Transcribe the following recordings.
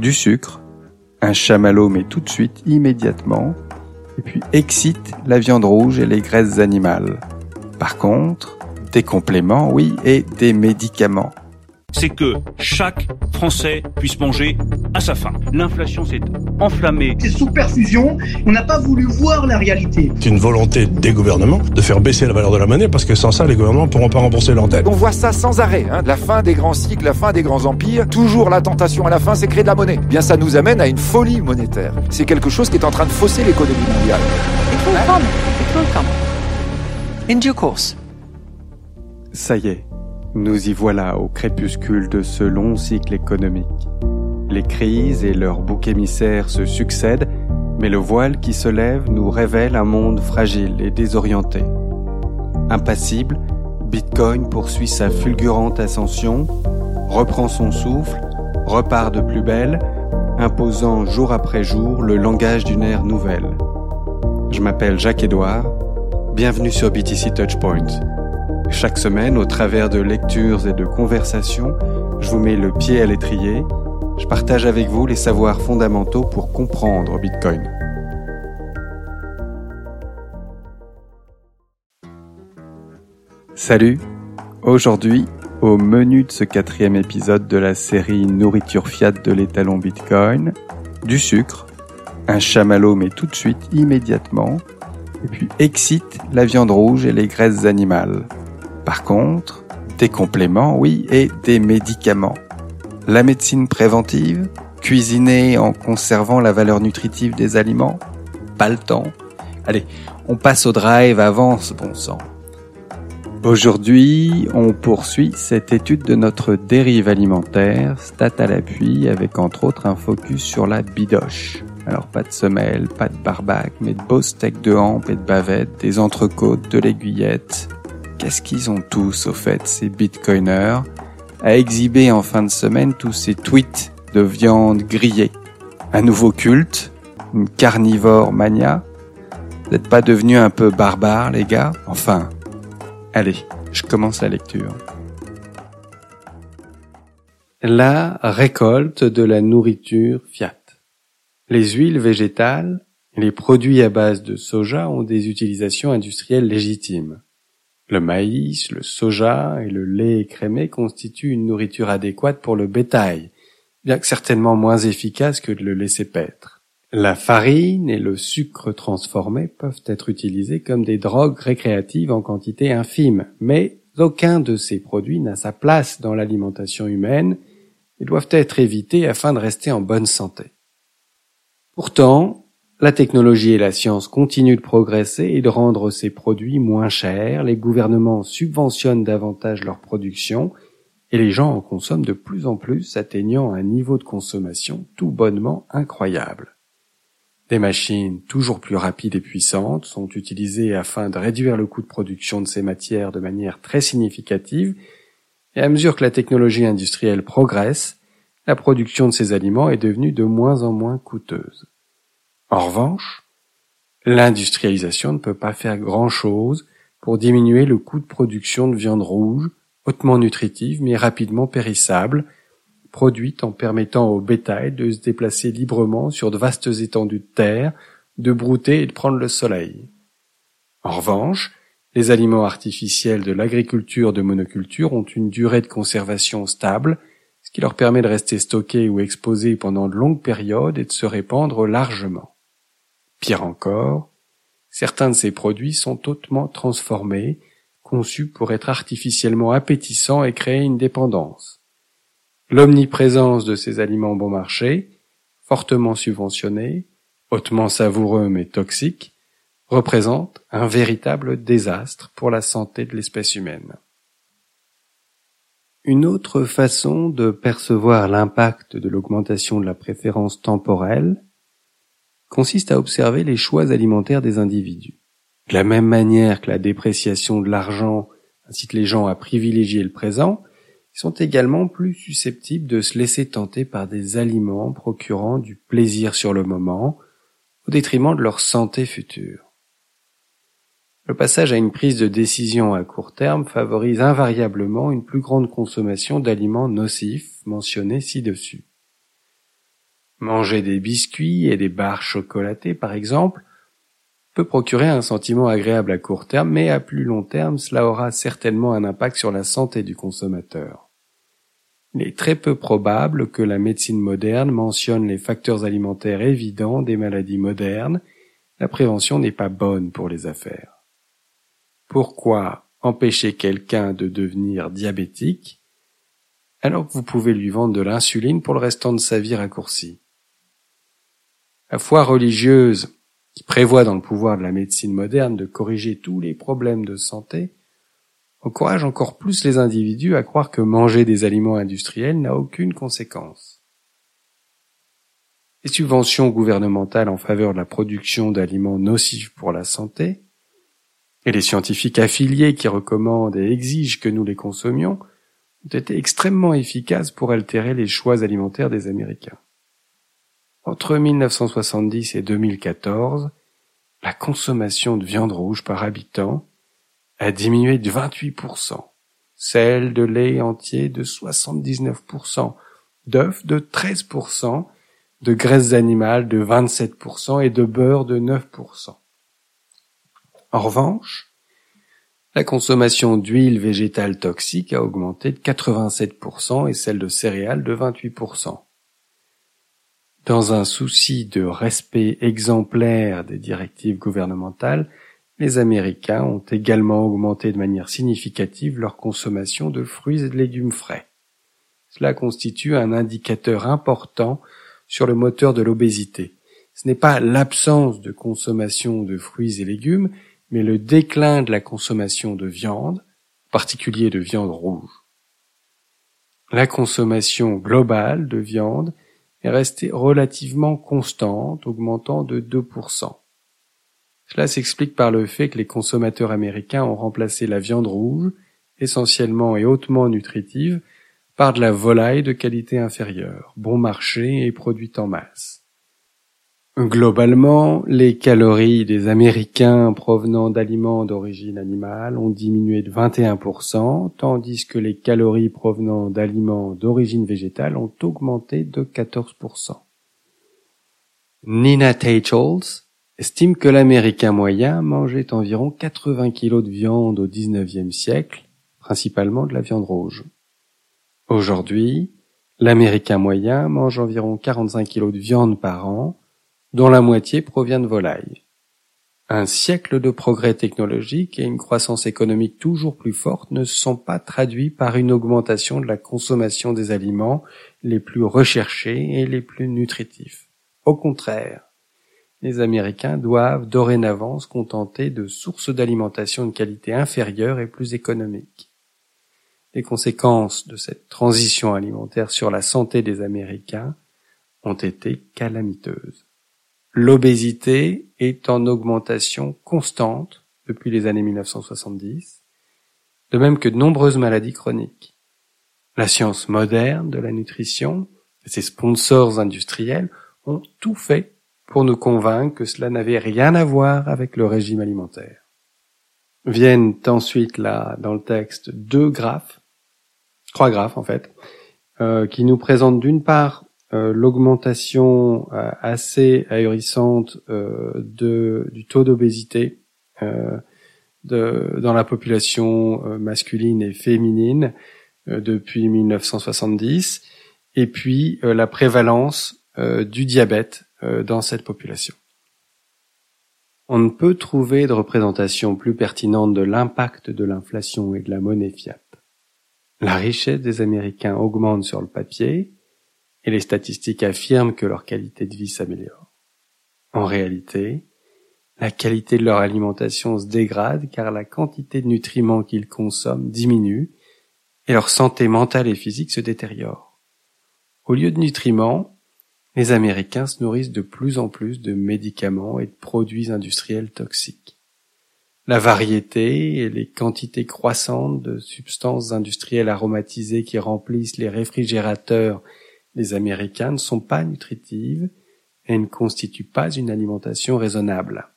du sucre, un chamallow mais tout de suite, immédiatement, et puis excite la viande rouge et les graisses animales. Par contre, des compléments, oui, et des médicaments c'est que chaque Français puisse manger à sa faim. L'inflation s'est enflammée. C'est sous perfusion, on n'a pas voulu voir la réalité. C'est une volonté des gouvernements de faire baisser la valeur de la monnaie parce que sans ça, les gouvernements ne pourront pas rembourser leurs dettes. On voit ça sans arrêt, hein. la fin des grands cycles, la fin des grands empires. Toujours la tentation à la fin, c'est créer de la monnaie. Eh bien, ça nous amène à une folie monétaire. C'est quelque chose qui est en train de fausser l'économie mondiale. It will come. It will come. In due course. Ça y est, nous y voilà au crépuscule de ce long cycle économique. Les crises et leurs boucs émissaires se succèdent, mais le voile qui se lève nous révèle un monde fragile et désorienté. Impassible, Bitcoin poursuit sa fulgurante ascension, reprend son souffle, repart de plus belle, imposant jour après jour le langage d'une ère nouvelle. Je m'appelle Jacques-Édouard, bienvenue sur BTC Touchpoint. Chaque semaine, au travers de lectures et de conversations, je vous mets le pied à l'étrier. Je partage avec vous les savoirs fondamentaux pour comprendre Bitcoin. Salut Aujourd'hui, au menu de ce quatrième épisode de la série Nourriture Fiat de l'étalon Bitcoin, du sucre, un chamallow mais tout de suite, immédiatement, et puis excite la viande rouge et les graisses animales. Par contre, des compléments, oui, et des médicaments. La médecine préventive, cuisiner en conservant la valeur nutritive des aliments, pas le temps. Allez, on passe au drive, avance, bon sang. Aujourd'hui, on poursuit cette étude de notre dérive alimentaire, stat à l'appui, avec entre autres un focus sur la bidoche. Alors pas de semelle, pas de barbac, mais de beaux steaks de hampe et de bavette, des entrecôtes, de l'aiguillette, Qu'est-ce qu'ils ont tous, au fait, ces bitcoiners, à exhiber en fin de semaine tous ces tweets de viande grillée Un nouveau culte? Une carnivore mania? Vous n'êtes pas devenus un peu barbares, les gars? Enfin, allez, je commence la lecture. La récolte de la nourriture fiat. Les huiles végétales les produits à base de soja ont des utilisations industrielles légitimes. Le maïs, le soja et le lait écrémé constituent une nourriture adéquate pour le bétail, bien que certainement moins efficace que de le laisser paître. La farine et le sucre transformé peuvent être utilisés comme des drogues récréatives en quantité infime, mais aucun de ces produits n'a sa place dans l'alimentation humaine et doivent être évités afin de rester en bonne santé. Pourtant, la technologie et la science continuent de progresser et de rendre ces produits moins chers, les gouvernements subventionnent davantage leur production, et les gens en consomment de plus en plus, atteignant un niveau de consommation tout bonnement incroyable. Des machines toujours plus rapides et puissantes sont utilisées afin de réduire le coût de production de ces matières de manière très significative, et à mesure que la technologie industrielle progresse, la production de ces aliments est devenue de moins en moins coûteuse. En revanche, l'industrialisation ne peut pas faire grand-chose pour diminuer le coût de production de viande rouge, hautement nutritive mais rapidement périssable, produite en permettant au bétail de se déplacer librement sur de vastes étendues de terre, de brouter et de prendre le soleil. En revanche, les aliments artificiels de l'agriculture de monoculture ont une durée de conservation stable, ce qui leur permet de rester stockés ou exposés pendant de longues périodes et de se répandre largement. Pire encore, certains de ces produits sont hautement transformés, conçus pour être artificiellement appétissants et créer une dépendance. L'omniprésence de ces aliments bon marché, fortement subventionnés, hautement savoureux mais toxiques, représente un véritable désastre pour la santé de l'espèce humaine. Une autre façon de percevoir l'impact de l'augmentation de la préférence temporelle consiste à observer les choix alimentaires des individus. De la même manière que la dépréciation de l'argent incite les gens à privilégier le présent, ils sont également plus susceptibles de se laisser tenter par des aliments procurant du plaisir sur le moment, au détriment de leur santé future. Le passage à une prise de décision à court terme favorise invariablement une plus grande consommation d'aliments nocifs mentionnés ci-dessus. Manger des biscuits et des barres chocolatées, par exemple, peut procurer un sentiment agréable à court terme, mais à plus long terme, cela aura certainement un impact sur la santé du consommateur. Il est très peu probable que la médecine moderne mentionne les facteurs alimentaires évidents des maladies modernes. La prévention n'est pas bonne pour les affaires. Pourquoi empêcher quelqu'un de devenir diabétique? Alors que vous pouvez lui vendre de l'insuline pour le restant de sa vie raccourcie La foi religieuse qui prévoit dans le pouvoir de la médecine moderne de corriger tous les problèmes de santé, encourage encore plus les individus à croire que manger des aliments industriels n'a aucune conséquence. Les subventions gouvernementales en faveur de la production d'aliments nocifs pour la santé, et les scientifiques affiliés qui recommandent et exigent que nous les consommions, ont été extrêmement efficaces pour altérer les choix alimentaires des Américains. Entre 1970 et 2014, la consommation de viande rouge par habitant a diminué de 28%, celle de lait entier de 79%, d'œufs de 13%, de graisses animales de 27% et de beurre de 9%. En revanche, la consommation d'huile végétale toxique a augmenté de 87% et celle de céréales de 28%. Dans un souci de respect exemplaire des directives gouvernementales, les Américains ont également augmenté de manière significative leur consommation de fruits et de légumes frais. Cela constitue un indicateur important sur le moteur de l'obésité. Ce n'est pas l'absence de consommation de fruits et légumes, mais le déclin de la consommation de viande, en particulier de viande rouge. La consommation globale de viande est restée relativement constante, augmentant de 2%. Cela s'explique par le fait que les consommateurs américains ont remplacé la viande rouge, essentiellement et hautement nutritive, par de la volaille de qualité inférieure, bon marché et produite en masse. Globalement, les calories des Américains provenant d'aliments d'origine animale ont diminué de 21%, tandis que les calories provenant d'aliments d'origine végétale ont augmenté de 14%. Nina Tachels estime que l'Américain moyen mangeait environ 80 kg de viande au XIXe siècle, principalement de la viande rouge. Aujourd'hui, l'Américain moyen mange environ 45 kg de viande par an, dont la moitié provient de volailles. Un siècle de progrès technologiques et une croissance économique toujours plus forte ne sont pas traduits par une augmentation de la consommation des aliments les plus recherchés et les plus nutritifs. Au contraire, les Américains doivent dorénavant se contenter de sources d'alimentation de qualité inférieure et plus économique. Les conséquences de cette transition alimentaire sur la santé des Américains ont été calamiteuses. L'obésité est en augmentation constante depuis les années 1970, de même que de nombreuses maladies chroniques. La science moderne de la nutrition et ses sponsors industriels ont tout fait pour nous convaincre que cela n'avait rien à voir avec le régime alimentaire. Viennent ensuite là, dans le texte, deux graphes, trois graphes en fait, euh, qui nous présentent d'une part euh, l'augmentation euh, assez ahurissante euh, de, du taux d'obésité dans la population masculine et féminine depuis 1970, et puis la prévalence du diabète dans cette population. On ne peut trouver de représentation plus pertinente de l'impact de l'inflation et de la monnaie fiat. La richesse des Américains augmente sur le papier, et les statistiques affirment que leur qualité de vie s'améliore. En réalité, la qualité de leur alimentation se dégrade car la quantité de nutriments qu'ils consomment diminue et leur santé mentale et physique se détériore. Au lieu de nutriments, les Américains se nourrissent de plus en plus de médicaments et de produits industriels toxiques. La variété et les quantités croissantes de substances industrielles aromatisées qui remplissent les réfrigérateurs les Américains ne sont pas nutritives et ne constituent pas une alimentation raisonnable.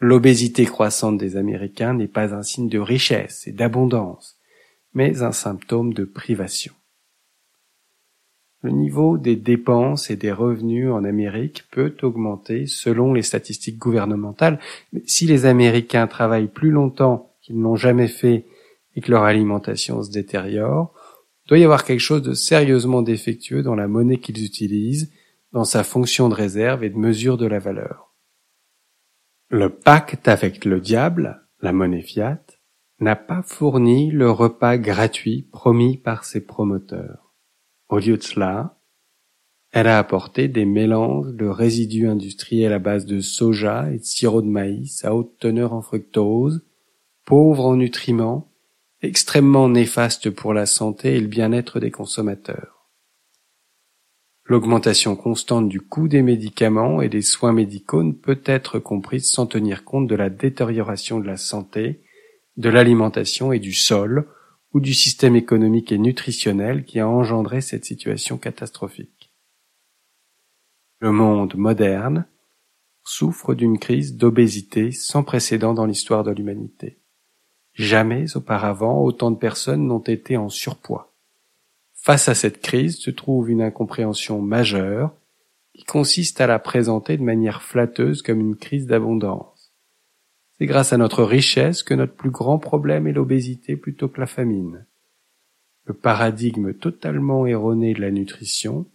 L'obésité croissante des Américains n'est pas un signe de richesse et d'abondance, mais un symptôme de privation. le niveau des dépenses et des revenus en Amérique peut augmenter selon les statistiques gouvernementales. Mais si les Américains travaillent plus longtemps qu'ils n'ont jamais fait et que leur alimentation se détériore, doit y avoir quelque chose de sérieusement défectueux dans la monnaie qu'ils utilisent, dans sa fonction de réserve et de mesure de la valeur. Le pacte avec le diable, la monnaie fiat, n'a pas fourni le repas gratuit promis par ses promoteurs. Au lieu de cela, elle a apporté des mélanges de résidus industriels à base de soja et de sirop de maïs à haute teneur en fructose, pauvres en nutriments, extrêmement néfastes pour la santé et le bien-être des consommateurs. L'augmentation constante du coût des médicaments et des soins médicaux ne peut être comprise sans tenir compte de la détérioration de la santé, de l'alimentation et du sol, ou du système économique et nutritionnel qui a engendré cette situation catastrophique. Le monde moderne souffre d'une crise d'obésité sans précédent dans l'histoire de l'humanité. Jamais auparavant autant de personnes n'ont été en surpoids. Face à cette crise se trouve une incompréhension majeure qui consiste à la présenter de manière flatteuse comme une crise d'abondance. C'est grâce à notre richesse que notre plus grand problème est l'obésité plutôt que la famine. Le paradigme totalement erroné de la nutrition,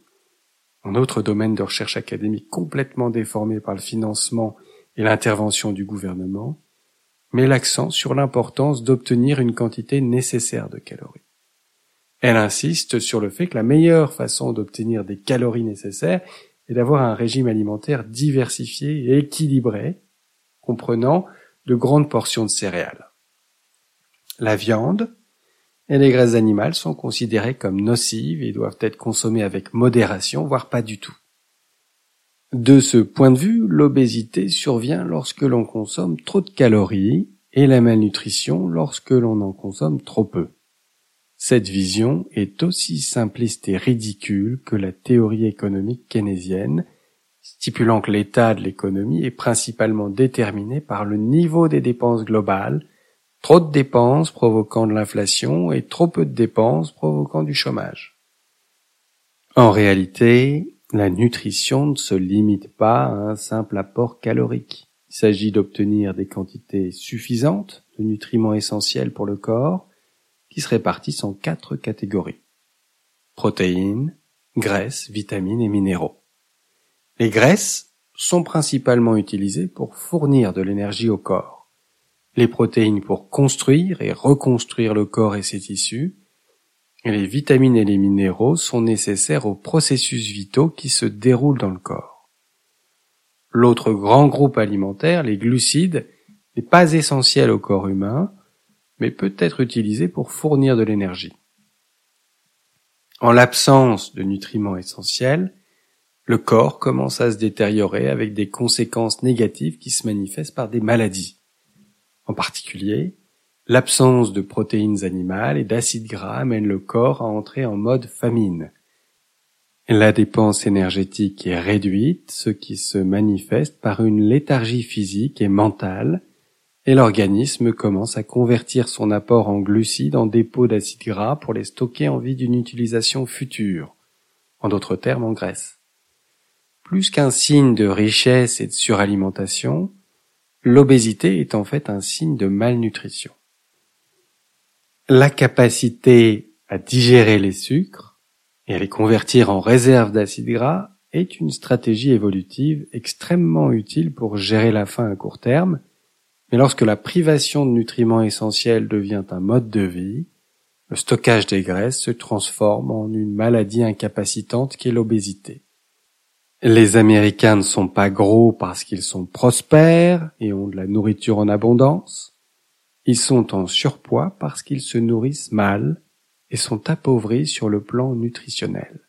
un autre domaine de recherche académique complètement déformé par le financement et l'intervention du gouvernement, met l'accent sur l'importance d'obtenir une quantité nécessaire de calories. Elle insiste sur le fait que la meilleure façon d'obtenir des calories nécessaires est d'avoir un régime alimentaire diversifié et équilibré, comprenant de grandes portions de céréales. La viande et les graisses animales sont considérées comme nocives et doivent être consommées avec modération, voire pas du tout. De ce point de vue, l'obésité survient lorsque l'on consomme trop de calories et la malnutrition lorsque l'on en consomme trop peu. Cette vision est aussi simpliste et ridicule que la théorie économique keynésienne stipulant que l'état de l'économie est principalement déterminé par le niveau des dépenses globales, trop de dépenses provoquant de l'inflation et trop peu de dépenses provoquant du chômage. En réalité, la nutrition ne se limite pas à un simple apport calorique. Il s'agit d'obtenir des quantités suffisantes de nutriments essentiels pour le corps qui se répartissent en quatre catégories. Protéines, graisses, vitamines et minéraux. Les graisses sont principalement utilisées pour fournir de l'énergie au corps, les protéines pour construire et reconstruire le corps et ses tissus, les vitamines et les minéraux sont nécessaires aux processus vitaux qui se déroulent dans le corps. L'autre grand groupe alimentaire, les glucides, n'est pas essentiel au corps humain, mais peut être utilisé pour fournir de l'énergie. En l'absence de nutriments essentiels, le corps commence à se détériorer avec des conséquences négatives qui se manifestent par des maladies. En particulier, l'absence de protéines animales et d'acides gras amène le corps à entrer en mode famine. La dépense énergétique est réduite, ce qui se manifeste par une léthargie physique et mentale, et l'organisme commence à convertir son apport en glucides en dépôts d'acides gras pour les stocker en vue d'une utilisation future, en d'autres termes en graisse. Plus qu'un signe de richesse et de suralimentation, l'obésité est en fait un signe de malnutrition. La capacité à digérer les sucres et à les convertir en réserves d'acides gras est une stratégie évolutive extrêmement utile pour gérer la faim à court terme, mais lorsque la privation de nutriments essentiels devient un mode de vie, le stockage des graisses se transforme en une maladie incapacitante qui est l'obésité. Les Américains ne sont pas gros parce qu'ils sont prospères et ont de la nourriture en abondance. Ils sont en surpoids parce qu'ils se nourrissent mal et sont appauvris sur le plan nutritionnel.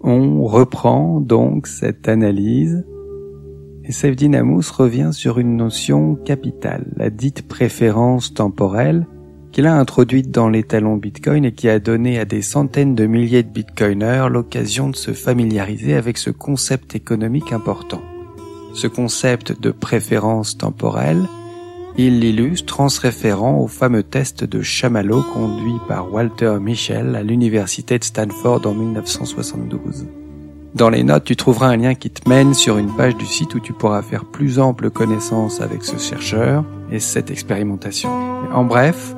On reprend donc cette analyse et Sevdinamous revient sur une notion capitale, la dite préférence temporelle, qu'il a introduite dans les talons Bitcoin et qui a donné à des centaines de milliers de Bitcoiners l'occasion de se familiariser avec ce concept économique important. Ce concept de préférence temporelle Il l'illustre en se référant au fameux test de chamallow conduit par Walter Michel à l'université de Stanford en 1972. Dans les notes, tu trouveras un lien qui te mène sur une page du site où tu pourras faire plus ample connaissance avec ce chercheur et cette expérimentation. En bref,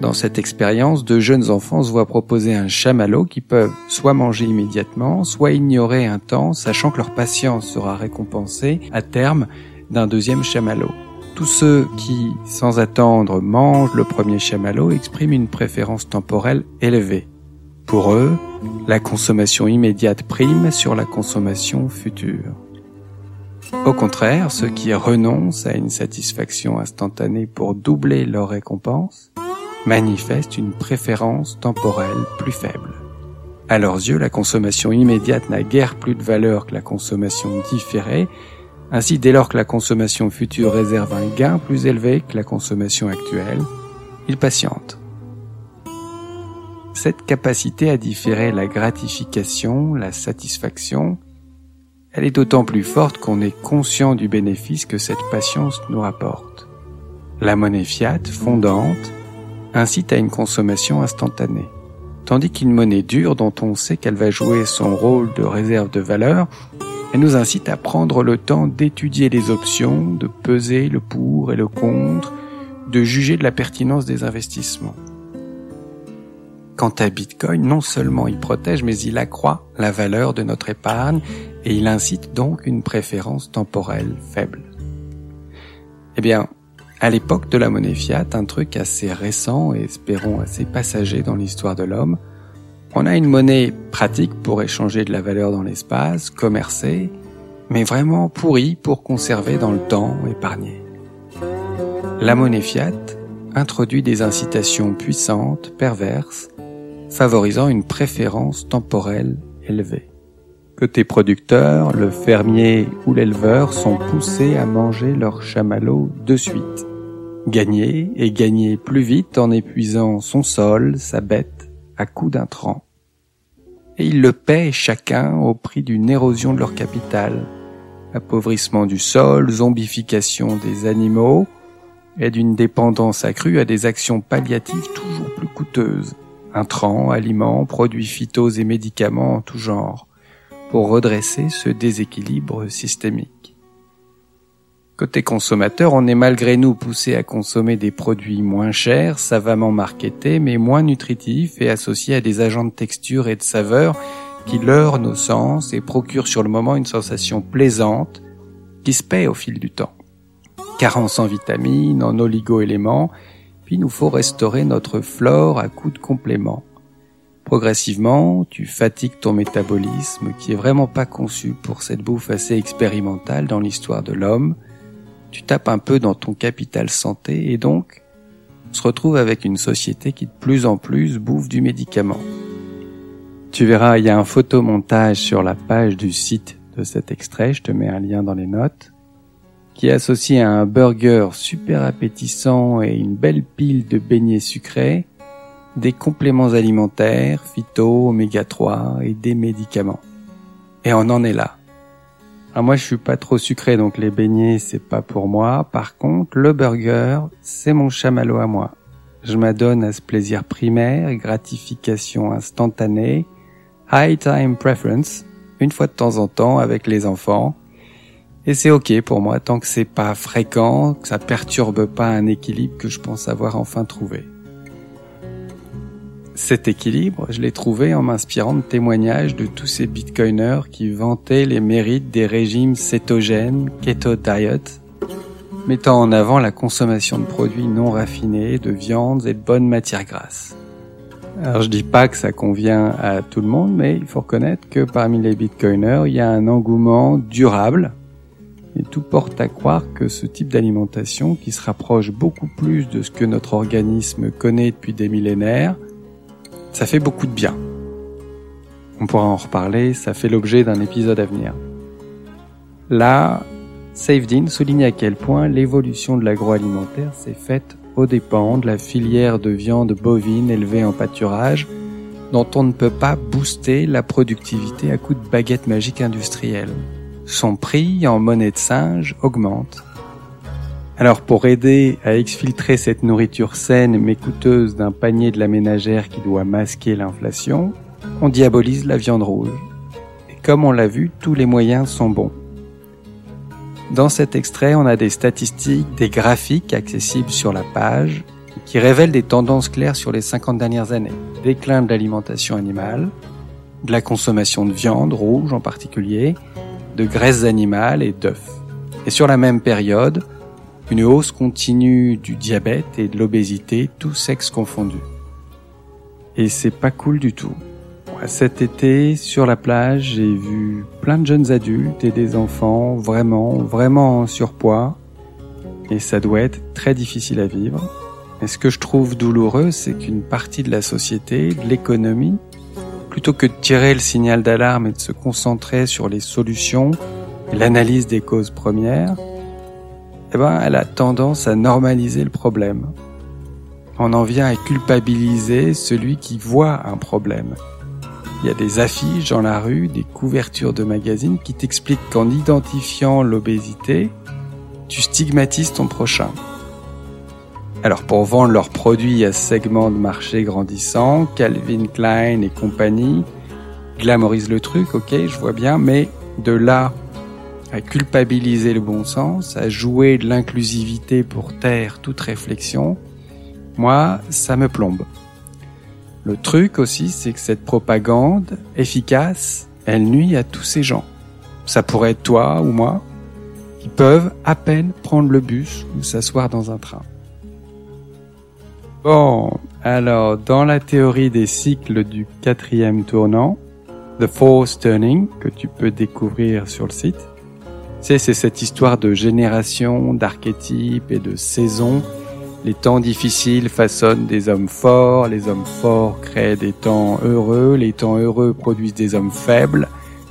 dans cette expérience, deux jeunes enfants se voient proposer un chamallow qu'ils peuvent soit manger immédiatement, soit ignorer un temps, sachant que leur patience sera récompensée à terme d'un deuxième chamallow. Tous ceux qui, sans attendre, mangent le premier chamallow expriment une préférence temporelle élevée. Pour eux, la consommation immédiate prime sur la consommation future. Au contraire, ceux qui renoncent à une satisfaction instantanée pour doubler leur récompense manifestent une préférence temporelle plus faible. À leurs yeux, la consommation immédiate n'a guère plus de valeur que la consommation différée, ainsi dès lors que la consommation future réserve un gain plus élevé que la consommation actuelle, ils patientent. Cette capacité à différer la gratification, la satisfaction, elle est d'autant plus forte qu'on est conscient du bénéfice que cette patience nous rapporte. La monnaie fiat, fondante, incite à une consommation instantanée, tandis qu'une monnaie dure dont on sait qu'elle va jouer son rôle de réserve de valeur, elle nous incite à prendre le temps d'étudier les options, de peser le pour et le contre, de juger de la pertinence des investissements. Quant à Bitcoin, non seulement il protège, mais il accroît la valeur de notre épargne et il incite donc une préférence temporelle faible. Eh bien, à l'époque de la monnaie fiat, un truc assez récent et espérons assez passager dans l'histoire de l'homme, on a une monnaie pratique pour échanger de la valeur dans l'espace, commercer, mais vraiment pourrie pour conserver dans le temps épargné. La monnaie fiat introduit des incitations puissantes, perverses, favorisant une préférence temporelle élevée. Côté producteur, le fermier ou l'éleveur sont poussés à manger leur chamallow de suite. Gagner et gagner plus vite en épuisant son sol, sa bête, à coups d'intrants. Et ils le paient chacun au prix d'une érosion de leur capital, appauvrissement du sol, zombification des animaux, et d'une dépendance accrue à des actions palliatives toujours plus coûteuses intrants, aliments, produits phytos et médicaments en tout genre, pour redresser ce déséquilibre systémique. Côté consommateur, on est malgré nous poussé à consommer des produits moins chers, savamment marketés, mais moins nutritifs et associés à des agents de texture et de saveur qui leurrent nos sens et procurent sur le moment une sensation plaisante qui se paie au fil du temps. Carence en vitamines, en oligo-éléments, puis nous faut restaurer notre flore à coups de compléments. Progressivement, tu fatigues ton métabolisme qui est vraiment pas conçu pour cette bouffe assez expérimentale dans l'histoire de l'homme. Tu tapes un peu dans ton capital santé et donc, on se retrouve avec une société qui de plus en plus bouffe du médicament. Tu verras, il y a un photomontage sur la page du site de cet extrait, je te mets un lien dans les notes qui associe à un burger super appétissant et une belle pile de beignets sucrés, des compléments alimentaires, phyto, oméga 3 et des médicaments. Et on en est là. Alors moi je suis pas trop sucré donc les beignets c'est pas pour moi. Par contre le burger c'est mon chamallow à moi. Je m'adonne à ce plaisir primaire, gratification instantanée, high time preference, une fois de temps en temps avec les enfants, et c'est ok pour moi tant que c'est pas fréquent, que ça perturbe pas un équilibre que je pense avoir enfin trouvé. Cet équilibre, je l'ai trouvé en m'inspirant de témoignages de tous ces bitcoiners qui vantaient les mérites des régimes cétogènes, keto diet, mettant en avant la consommation de produits non raffinés, de viandes et de bonnes matières grasses. Alors je dis pas que ça convient à tout le monde, mais il faut reconnaître que parmi les bitcoiners, il y a un engouement durable et tout porte à croire que ce type d'alimentation, qui se rapproche beaucoup plus de ce que notre organisme connaît depuis des millénaires, ça fait beaucoup de bien. On pourra en reparler, ça fait l'objet d'un épisode à venir. Là, Savedin souligne à quel point l'évolution de l'agroalimentaire s'est faite au dépens de la filière de viande bovine élevée en pâturage, dont on ne peut pas booster la productivité à coups de baguettes magiques industrielles son prix en monnaie de singe augmente. Alors pour aider à exfiltrer cette nourriture saine mais coûteuse d'un panier de la ménagère qui doit masquer l'inflation, on diabolise la viande rouge. Et comme on l'a vu, tous les moyens sont bons. Dans cet extrait, on a des statistiques, des graphiques accessibles sur la page qui révèlent des tendances claires sur les 50 dernières années. Déclin de l'alimentation animale, de la consommation de viande rouge en particulier, de graisses animales et d'œufs. Et sur la même période, une hausse continue du diabète et de l'obésité, tous sexes confondus. Et c'est pas cool du tout. Cet été, sur la plage, j'ai vu plein de jeunes adultes et des enfants vraiment, vraiment en surpoids. Et ça doit être très difficile à vivre. Et ce que je trouve douloureux, c'est qu'une partie de la société, de l'économie, plutôt que de tirer le signal d'alarme et de se concentrer sur les solutions l'analyse des causes premières, eh ben, elle a tendance à normaliser le problème. On en vient à culpabiliser celui qui voit un problème. Il y a des affiches dans la rue, des couvertures de magazines qui t'expliquent qu'en identifiant l'obésité, tu stigmatises ton prochain. Alors pour vendre leurs produits à ce segment de marché grandissant, Calvin Klein et compagnie glamorisent le truc, ok, je vois bien, mais de là à culpabiliser le bon sens, à jouer de l'inclusivité pour taire toute réflexion, moi, ça me plombe. Le truc aussi, c'est que cette propagande efficace, elle nuit à tous ces gens. Ça pourrait être toi ou moi, qui peuvent à peine prendre le bus ou s'asseoir dans un train. Bon, alors dans la théorie des cycles du quatrième tournant, The Fourth Turning, que tu peux découvrir sur le site, c'est cette histoire de génération, d'archétypes et de saisons. Les temps difficiles façonnent des hommes forts, les hommes forts créent des temps heureux, les temps heureux produisent des hommes faibles,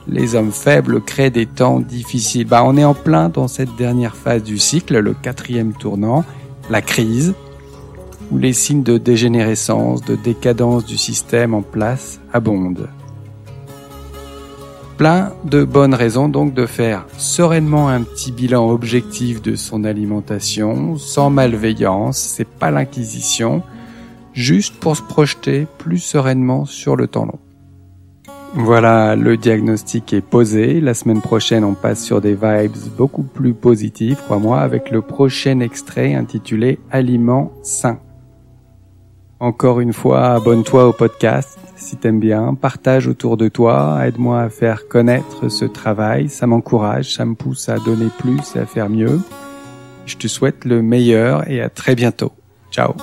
les hommes faibles créent des temps difficiles. Bah, on est en plein dans cette dernière phase du cycle, le quatrième tournant, la crise, où les signes de dégénérescence, de décadence du système en place abondent. Plein de bonnes raisons donc de faire sereinement un petit bilan objectif de son alimentation, sans malveillance, c'est pas l'inquisition, juste pour se projeter plus sereinement sur le temps long. Voilà, le diagnostic est posé. La semaine prochaine, on passe sur des vibes beaucoup plus positives, crois-moi, avec le prochain extrait intitulé Aliments sains. Encore une fois, abonne-toi au podcast si t'aimes bien, partage autour de toi, aide-moi à faire connaître ce travail, ça m'encourage, ça me pousse à donner plus et à faire mieux. Je te souhaite le meilleur et à très bientôt. Ciao